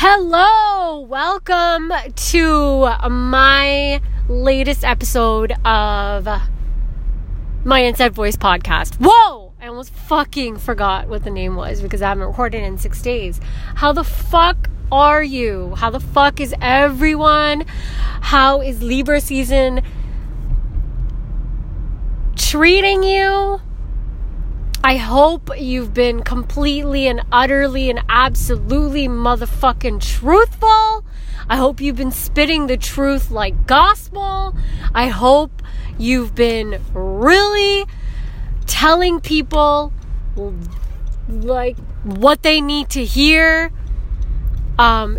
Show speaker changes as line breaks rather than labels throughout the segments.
Hello, welcome to my latest episode of my Inside Voice podcast. Whoa! I almost fucking forgot what the name was because I haven't recorded in six days. How the fuck are you? How the fuck is everyone? How is Libra season treating you? I hope you've been completely and utterly and absolutely motherfucking truthful. I hope you've been spitting the truth like gospel. I hope you've been really telling people like what they need to hear. Um,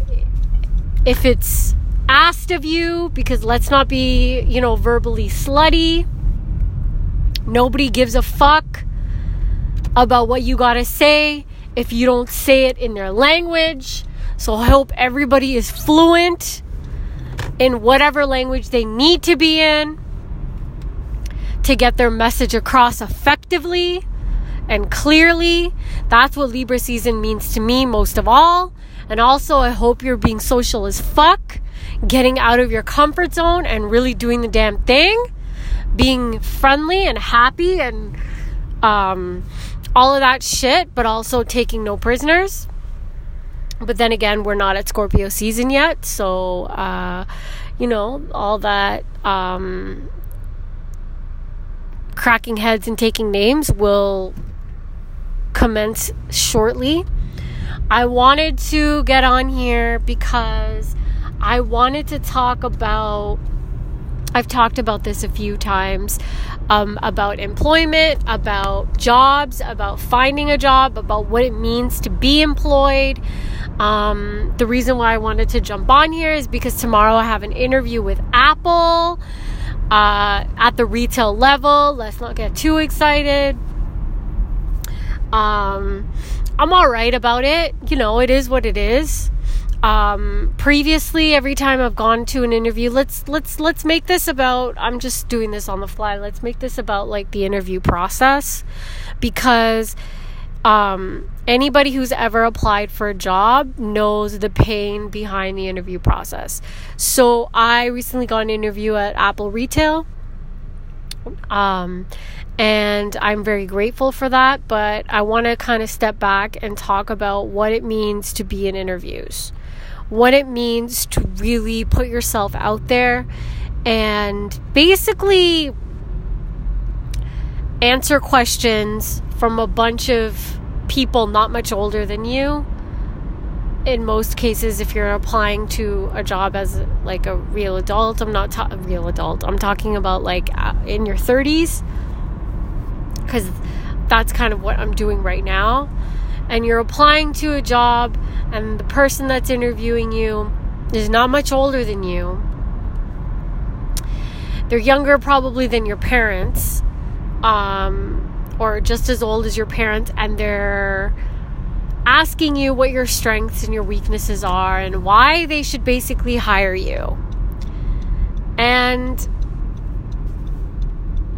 if it's asked of you, because let's not be, you know, verbally slutty. Nobody gives a fuck about what you gotta say if you don't say it in their language. So I hope everybody is fluent in whatever language they need to be in to get their message across effectively and clearly. That's what Libra season means to me most of all. And also, I hope you're being social as fuck, getting out of your comfort zone and really doing the damn thing, being friendly and happy and um, all of that shit, but also taking no prisoners. But then again, we're not at Scorpio season yet, so uh, you know all that um, cracking heads and taking names will commence shortly. I wanted to get on here because I wanted to talk about. I've talked about this a few times um, about employment, about jobs, about finding a job, about what it means to be employed. Um, the reason why I wanted to jump on here is because tomorrow I have an interview with Apple uh, at the retail level. Let's not get too excited. Um, I'm all right about it. You know, it is what it is um, previously every time i've gone to an interview let's let's let's make this about i'm just doing this on the fly let's make this about like the interview process. Because um, anybody who's ever applied for a job knows the pain behind the interview process. So i recently got an interview at apple retail. Um, and I'm very grateful for that. But I want to kind of step back and talk about what it means to be in interviews what it means to really put yourself out there and basically answer questions from a bunch of people not much older than you. In most cases if you're applying to a job as like a real adult i'm not ta- a real adult i'm talking about like in your 30s because that's kind of what i'm doing right now and you're applying to a job and the person that's interviewing you is not much older than you. They're younger probably than your parents, um, or just as old as your parents, and they're asking you what your strengths and your weaknesses are and why they should basically hire you. And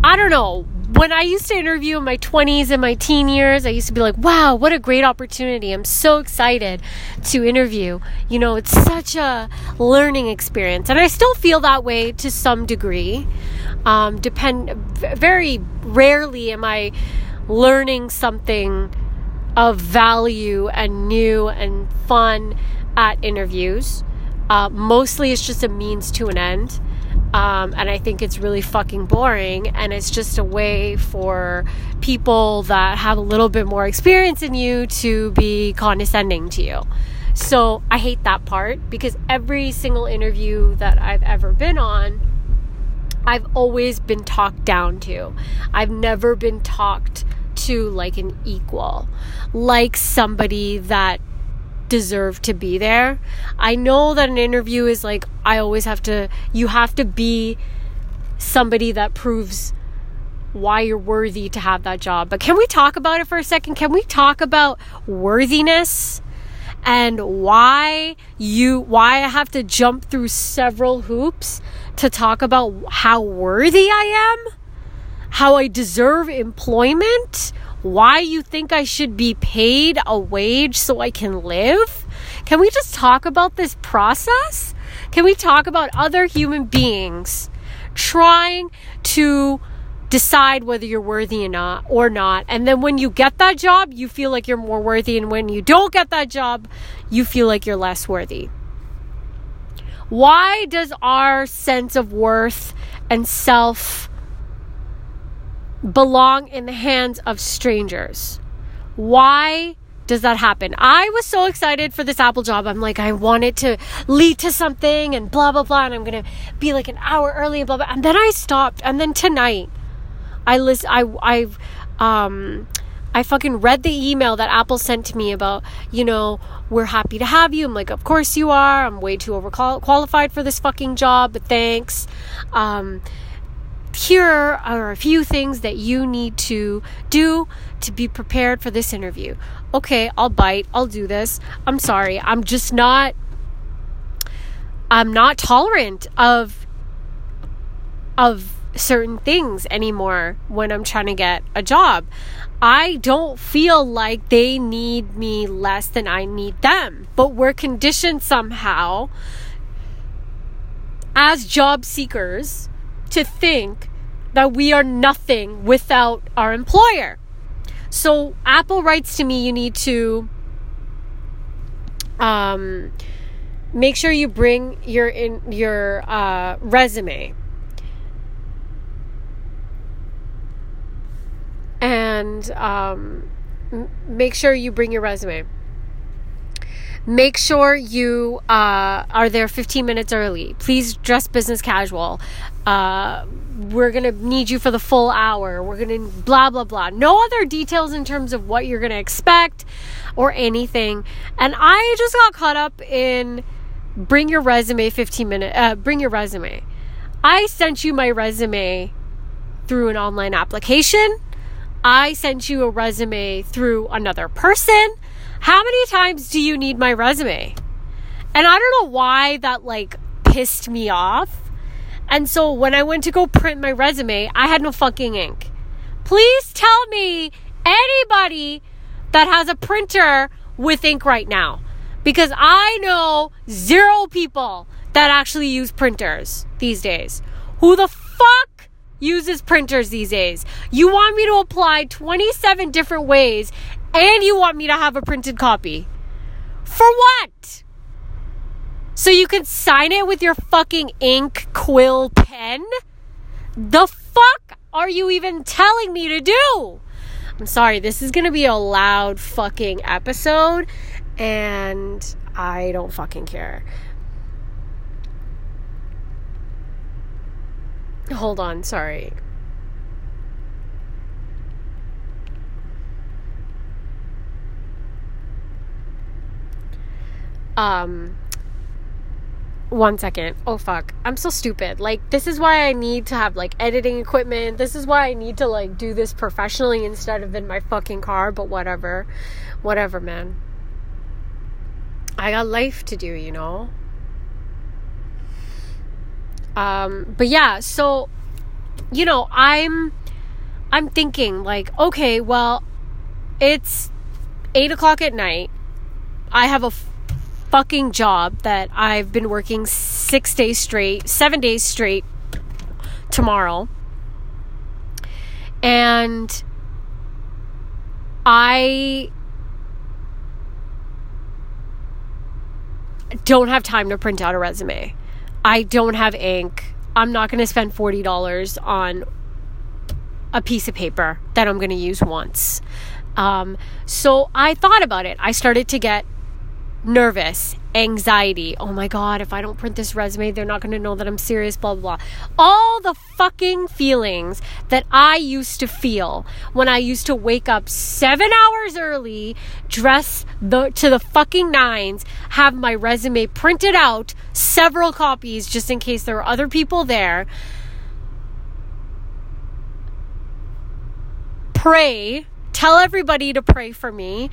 I don't know when I used to interview in my 20s and my teen years, I used to be like, wow, what a great opportunity. I'm so excited to interview. You know, it's such a learning experience. And I still feel that way to some degree. Um, depend very rarely am I learning something of value and new and fun at interviews. Uh, mostly it's just a means to an end. Um, and I think it's really fucking boring. And it's just a way for people that have a little bit more experience in you to be condescending to you. So I hate that part because every single interview that I've ever been on, I've always been talked down to. I've never been talked to like an equal, like somebody that deserve to be there. I know that an interview is like, I always have to, you have to be somebody that proves why you're worthy to have that job. But can we talk about it for a second? Can we talk about worthiness and why you why I have to jump through several hoops to talk about how worthy I am? How I deserve employment? Why you think I should be paid a wage so I can live? Can we just talk about this process? Can we talk about other human beings trying to decide whether you're worthy or not or not and then when you get that job you feel like you're more worthy and when you don't get that job you feel like you're less worthy why does our sense of worth and self belong in the hands of strangers why does that happen? I was so excited for this Apple job. I'm like, I want it to lead to something and blah, blah, blah. And I'm going to be like an hour early and blah, blah. And then I stopped. And then tonight, I list, I, I, um, I fucking read the email that Apple sent to me about, you know, we're happy to have you. I'm like, of course you are. I'm way too overqualified for this fucking job, but thanks. Um, here are a few things that you need to do to be prepared for this interview. Okay, I'll bite. I'll do this. I'm sorry. I'm just not I'm not tolerant of of certain things anymore when I'm trying to get a job. I don't feel like they need me less than I need them, but we're conditioned somehow as job seekers to think that we are nothing without our employer. So Apple writes to me, you need to um, make sure you bring your in your uh, resume. And um, m- make sure you bring your resume. Make sure you uh, are there 15 minutes early. Please dress business casual. Uh, we're going to need you for the full hour. We're going to blah, blah, blah. No other details in terms of what you're going to expect or anything. And I just got caught up in bring your resume 15 minutes, uh, bring your resume. I sent you my resume through an online application. I sent you a resume through another person. How many times do you need my resume? And I don't know why that like pissed me off and so when I went to go print my resume, I had no fucking ink. Please tell me anybody that has a printer with ink right now. Because I know zero people that actually use printers these days. Who the fuck uses printers these days? You want me to apply 27 different ways and you want me to have a printed copy? For what? So you can sign it with your fucking ink quill pen? The fuck are you even telling me to do? I'm sorry, this is gonna be a loud fucking episode, and I don't fucking care. Hold on, sorry. Um, one second. Oh fuck. I'm so stupid. Like this is why I need to have like editing equipment. This is why I need to like do this professionally instead of in my fucking car, but whatever. Whatever, man. I got life to do, you know. Um but yeah, so you know, I'm I'm thinking like, okay, well, it's eight o'clock at night. I have a fucking job that I've been working six days straight, seven days straight tomorrow. And I don't have time to print out a resume. I don't have ink. I'm not going to spend $40 on a piece of paper that I'm going to use once. Um, so I thought about it. I started to get nervous, anxiety. Oh my God, if I don't print this resume, they're not going to know that I'm serious, blah, blah, blah. All the fucking feelings that I used to feel when I used to wake up seven hours early, dress the, to the fucking nines, have my resume printed out, several copies just in case there are other people there. Pray, tell everybody to pray for me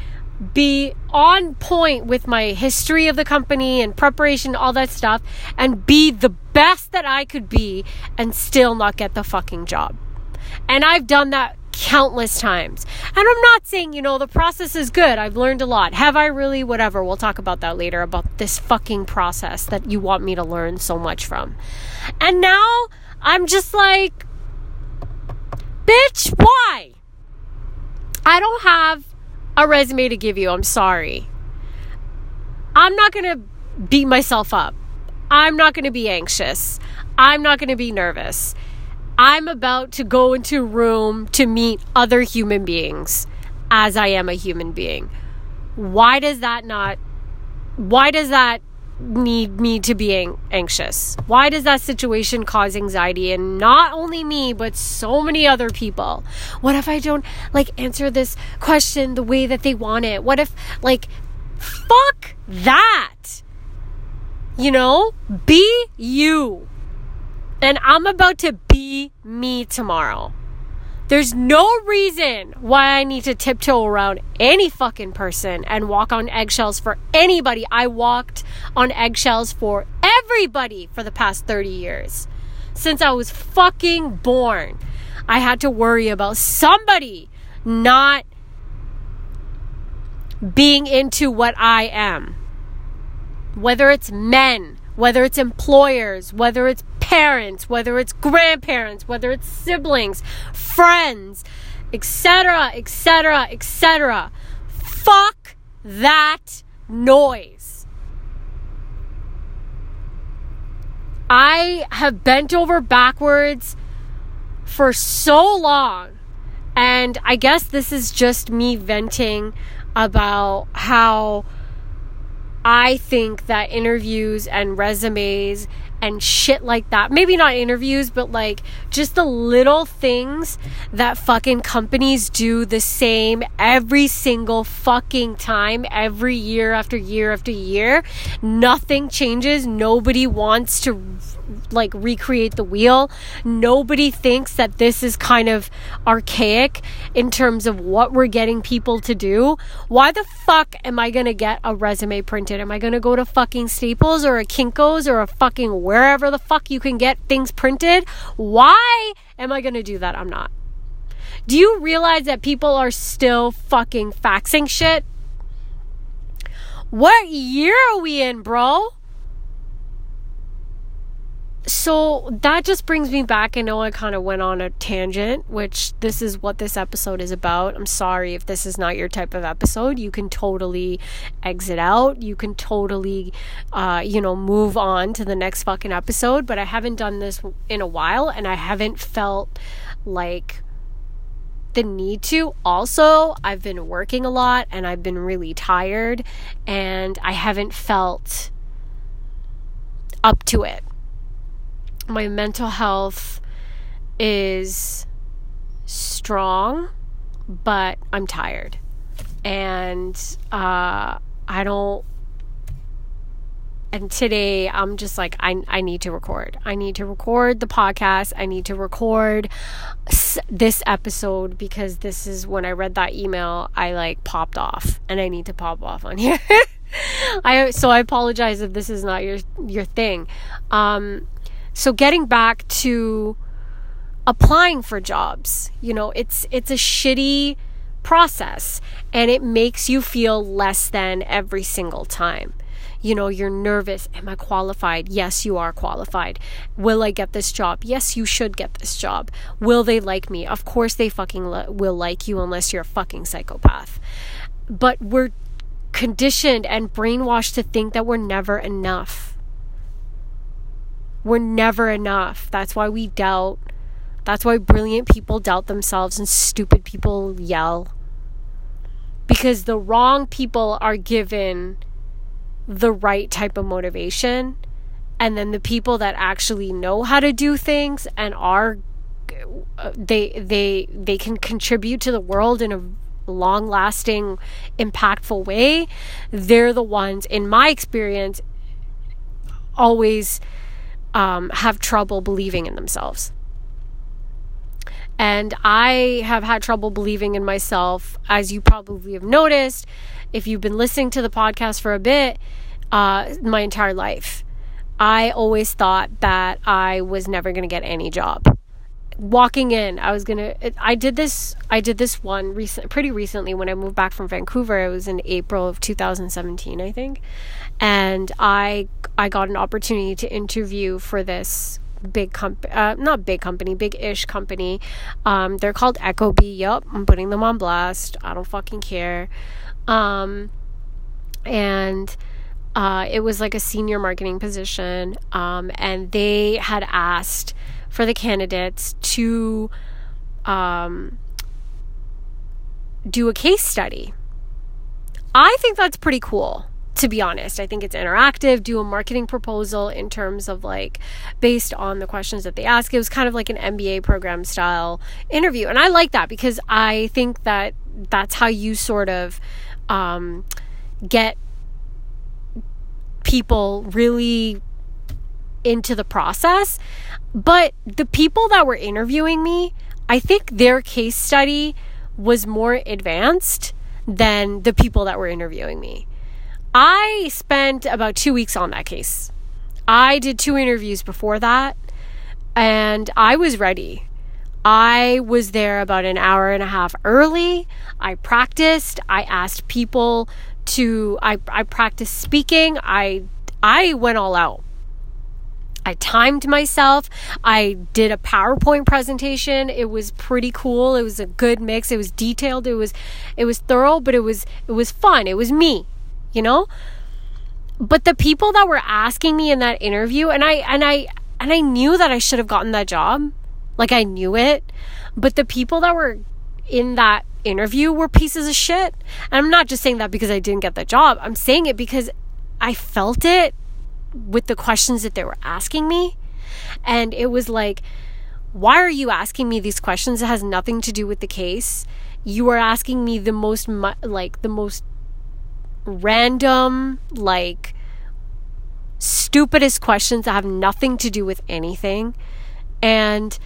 be on point with my history of the company and preparation, all that stuff, and be the best that I could be and still not get the fucking job. And I've done that countless times. And I'm not saying, you know, the process is good. I've learned a lot. Have I really? Whatever. We'll talk about that later about this fucking process that you want me to learn so much from. And now I'm just like, bitch, why? I don't have a resume to give you. I'm sorry. I'm not going to beat myself up. I'm not going to be anxious. I'm not going to be nervous. I'm about to go into a room to meet other human beings as I am a human being. Why does that not why does that need me to be anxious? Why does that situation cause anxiety and not only me but so many other people? What if I don't like answer this question the way that they want it? What if like fuck that? You know, be you. And I'm about to be me tomorrow. There's no reason why I need to tiptoe around any fucking person and walk on eggshells for anybody. I walked on eggshells for everybody for the past 30 years. Since I was fucking born, I had to worry about somebody not being into what I am. Whether it's men, whether it's employers, whether it's parents, whether it's grandparents, whether it's siblings, friends, etc., etc., etc. Fuck that noise. I have bent over backwards for so long. And I guess this is just me venting about how I think that interviews and resumes and shit like that. Maybe not interviews, but like just the little things that fucking companies do the same every single fucking time, every year after year after year. Nothing changes. Nobody wants to like recreate the wheel. Nobody thinks that this is kind of archaic in terms of what we're getting people to do. Why the fuck am I gonna get a resume printed? Am I gonna go to fucking Staples or a Kinko's or a fucking wherever the fuck you can get things printed? Why am I gonna do that? I'm not. Do you realize that people are still fucking faxing shit? What year are we in, bro? So that just brings me back. I know I kind of went on a tangent, which this is what this episode is about. I'm sorry if this is not your type of episode. You can totally exit out. You can totally, uh, you know, move on to the next fucking episode. But I haven't done this in a while and I haven't felt like the need to. Also, I've been working a lot and I've been really tired and I haven't felt up to it my mental health is strong, but I'm tired. And uh, I don't. And today I'm just like, I, I need to record. I need to record the podcast. I need to record this episode because this is when I read that email, I like popped off and I need to pop off on here. I so I apologize if this is not your your thing. Um so getting back to applying for jobs, you know, it's it's a shitty process and it makes you feel less than every single time. You know, you're nervous. Am I qualified? Yes, you are qualified. Will I get this job? Yes, you should get this job. Will they like me? Of course they fucking will like you unless you're a fucking psychopath. But we're conditioned and brainwashed to think that we're never enough we're never enough. That's why we doubt. That's why brilliant people doubt themselves and stupid people yell. Because the wrong people are given the right type of motivation. And then the people that actually know how to do things and are they they they can contribute to the world in a long lasting impactful way they're the ones in my experience always um, have trouble believing in themselves. And I have had trouble believing in myself, as you probably have noticed if you've been listening to the podcast for a bit, uh, my entire life. I always thought that I was never going to get any job walking in i was gonna i did this i did this one recent pretty recently when i moved back from vancouver it was in april of 2017 i think and i i got an opportunity to interview for this big company uh, not big company big-ish company. Um, they're called ecobee yup i'm putting them on blast. I don't fucking care. Um, and uh, it was like a senior marketing position um, and they had asked for the candidates to um, do a case study. I think that's pretty cool, to be honest. I think it's interactive, do a marketing proposal in terms of like based on the questions that they ask. It was kind of like an MBA program style interview. And I like that because I think that that's how you sort of um, get people really into the process. But the people that were interviewing me, I think their case study was more advanced than the people that were interviewing me. I spent about two weeks on that case. I did two interviews before that, and I was ready. I was there about an hour and a half early. I practiced. I asked people to I, I practiced speaking. I I went all out. I timed myself. I did a PowerPoint presentation. It was pretty cool. It was a good mix. It was detailed. It was it was thorough, but it was it was fun. It was me, you know? But the people that were asking me in that interview and I and I and I knew that I should have gotten that job. Like I knew it. But the people that were in that interview were pieces of shit. And I'm not just saying that because I didn't get the job. I'm saying it because I felt it with the questions that they were asking me. And it was like, why are you asking me these questions? It has nothing to do with the case. You are asking me the most, like, the most random, like, stupidest questions that have nothing to do with anything. And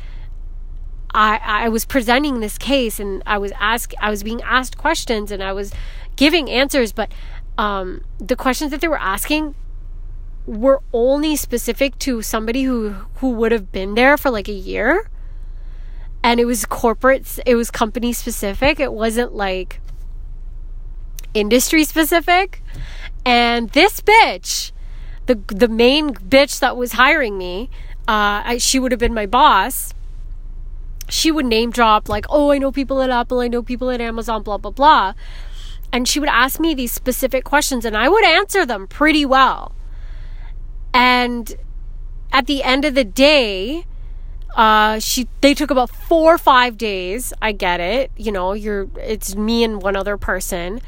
I, I was presenting this case and I was asked, I was being asked questions and I was giving answers, but um, the questions that they were asking were only specific to somebody who who would have been there for like a year and it was corporate it was company specific it wasn't like industry specific and this bitch the the main bitch that was hiring me uh I, she would have been my boss. She would name drop like oh i know people at apple i know people at amazon blah blah blah. And she would ask me these specific questions and i would answer them pretty well. And at the end of the day, uh, she they took about four or five days. I get it. You know, you're it's me and one other person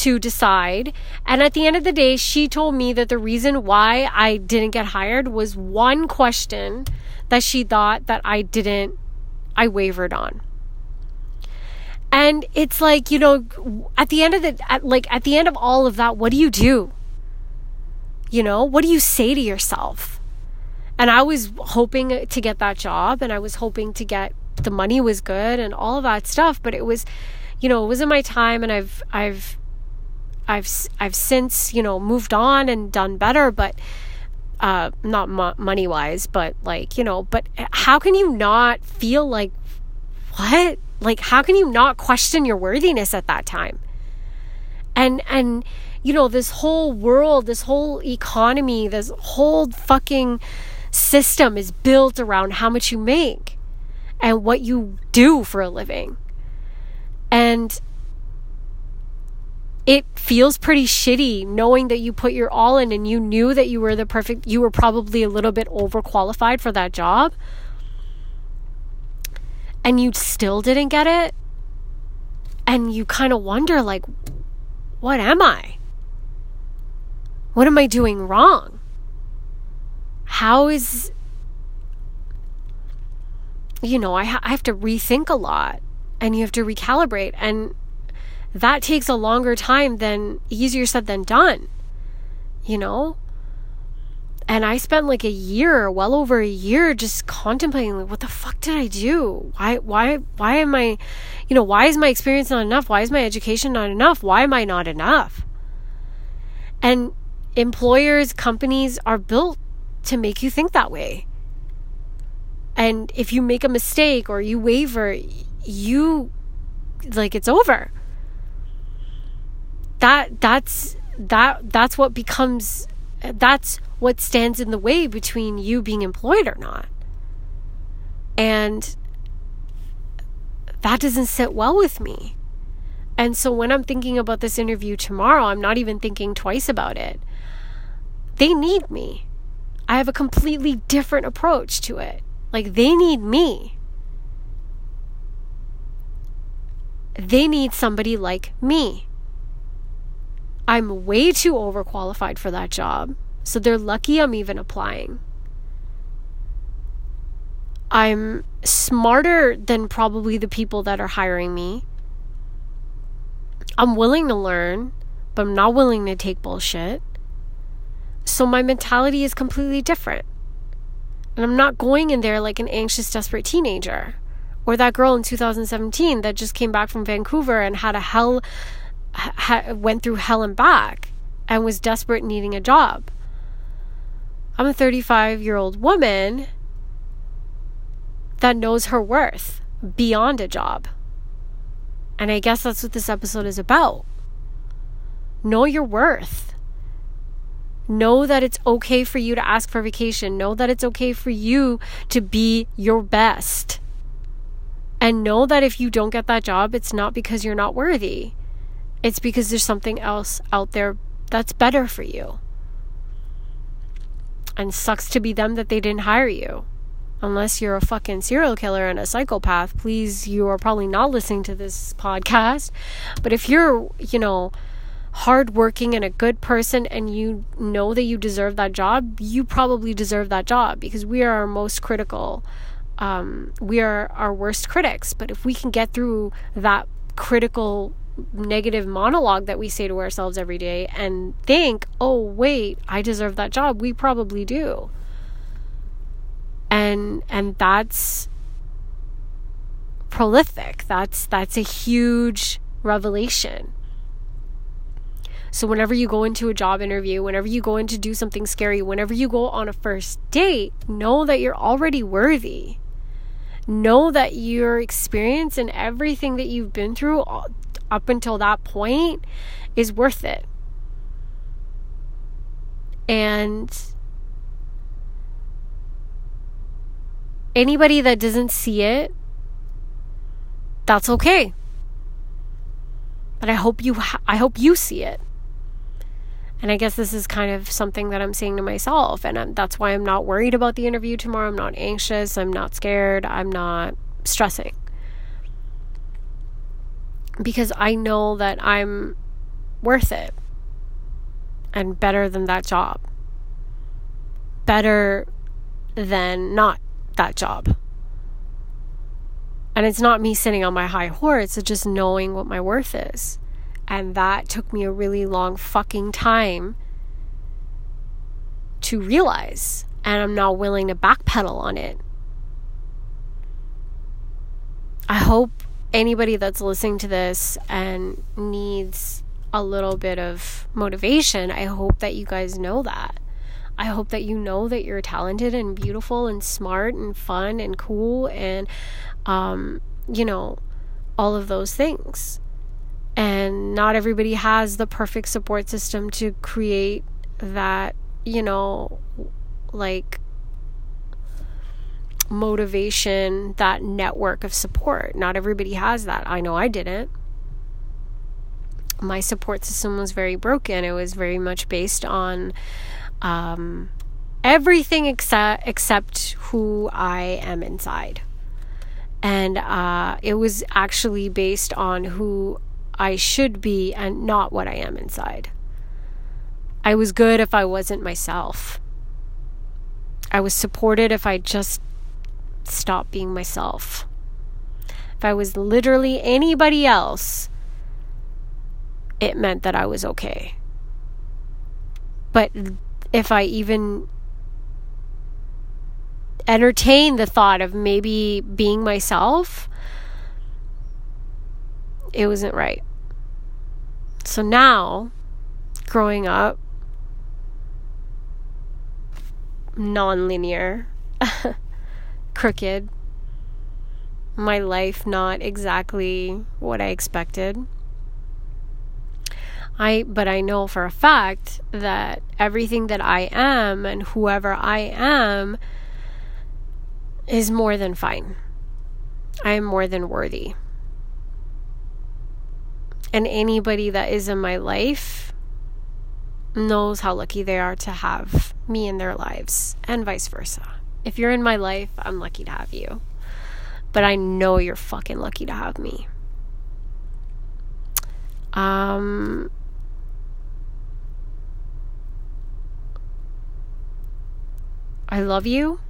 to decide. And at the end of the day, she told me that the reason why I didn't get hired was one question that she thought that I didn't I wavered on. And it's like, you know, at the end of the at, like at the end of all of that, what do you do? You know, what do you say to yourself? And I was hoping to get that job and I was hoping to get the money was good and all of that stuff, but it was, you know, it wasn't my time and I've, I've, I've, I've since, you know, moved on and done better, but, uh, not mo- money wise, but like, you know, but how can you not feel like, what? Like, how can you not question your worthiness at that time? And, and, you know, this whole world, this whole economy, this whole fucking system is built around how much you make and what you do for a living. And it feels pretty shitty knowing that you put your all in and you knew that you were the perfect, you were probably a little bit overqualified for that job. And you still didn't get it. And you kind of wonder, like, what am I? What am I doing wrong? How is, you know, I, ha- I have to rethink a lot and you have to recalibrate. And that takes a longer time than easier said than done, you know? And I spent like a year, well over a year, just contemplating like, what the fuck did I do? Why, why, why am I, you know, why is my experience not enough? Why is my education not enough? Why am I not enough? And employers, companies are built to make you think that way. And if you make a mistake or you waver, you like it's over. That that's that that's what becomes that's what stands in the way between you being employed or not. And that doesn't sit well with me. And so when I'm thinking about this interview tomorrow, I'm not even thinking twice about it. They need me. I have a completely different approach to it. Like, they need me. They need somebody like me. I'm way too overqualified for that job. So they're lucky I'm even applying. I'm smarter than probably the people that are hiring me. I'm willing to learn, but I'm not willing to take bullshit. So my mentality is completely different. And I'm not going in there like an anxious, desperate teenager. Or that girl in 2017 that just came back from Vancouver and had a hell, ha- went through hell and back and was desperate needing a job. I'm a 35 year old woman that knows her worth beyond a job. And I guess that's what this episode is about. Know your worth. Know that it's okay for you to ask for vacation. Know that it's okay for you to be your best. And know that if you don't get that job, it's not because you're not worthy. It's because there's something else out there that's better for you. And sucks to be them that they didn't hire you unless you're a fucking serial killer and a psychopath, please, you are probably not listening to this podcast. But if you're, you know, hardworking and a good person and you know that you deserve that job, you probably deserve that job because we are our most critical. Um, we are our worst critics. But if we can get through that critical negative monologue that we say to ourselves every day and think, oh, wait, I deserve that job, we probably do. And and that's prolific. That's that's a huge revelation. So whenever you go into a job interview whenever you go in to do something scary whenever you go on a first date know that you're already worthy. Know that your experience and everything that you've been through up until that point is worth it and anybody that doesn't see it, that's okay. But I hope you ha- I hope you see it. And I guess this is kind of something that I'm saying to myself and I'm, that's why I'm not worried about the interview tomorrow. I'm not anxious, I'm not scared, I'm not stressing. Because I know that I'm worth it and better than that job. Better than not that job. And it's not me sitting on my high horse, it's just knowing what my worth is. And that took me a really long fucking time to realize. And I'm not willing to backpedal on it. I hope anybody that's listening to this and needs a little bit of motivation, I hope that you guys know that. I hope that you know that you're talented and beautiful and smart and fun and cool and, um, you know, all of those things. And not everybody has the perfect support system to create that, you know, like motivation, that network of support. Not everybody has that. I know I didn't. My support system was very broken. It was very much based on um, everything except except who I am inside. And uh, it was actually based on who I should be and not what I am inside. I was good if I wasn't myself. I was supported if I just stopped being myself. If I was literally anybody else, it meant that I was okay. But if I even entertain the thought of maybe being myself, it wasn't right. So now, growing up, non linear, crooked. My life not exactly what I expected. I but I know for a fact that everything that I am and whoever I am is more than fine. I am more than worthy. And anybody that is in my life knows how lucky they are to have me in their lives, and vice versa. If you're in my life, I'm lucky to have you. But I know you're fucking lucky to have me. Um, I love you.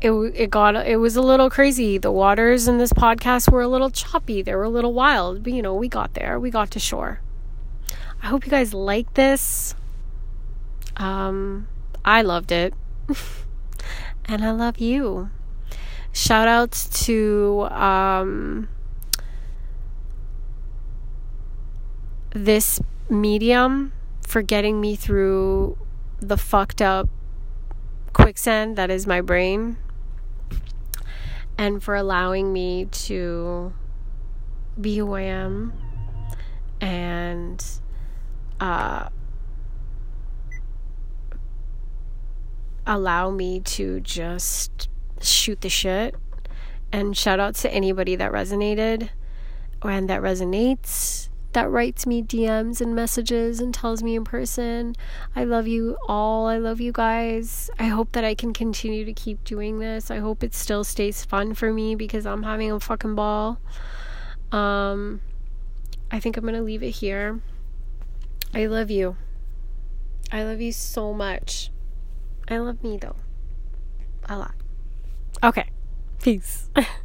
It, it got it was a little crazy. The waters in this podcast were a little choppy. They were a little wild, but you know, we got there. We got to shore. I hope you guys like this. Um, I loved it. and I love you. Shout outs to um, this medium for getting me through the fucked up quicksand that is my brain and for allowing me to be who I am and uh, allow me to just shoot the shit. And shout out to anybody that resonated and that resonates, that writes me DMs and messages and tells me in person, I love you all. I love you guys. I hope that I can continue to keep doing this. I hope it still stays fun for me because I'm having a fucking ball. Um, I think I'm going to leave it here. I love you. I love you so much. I love me though. A lot. Okay. Peace.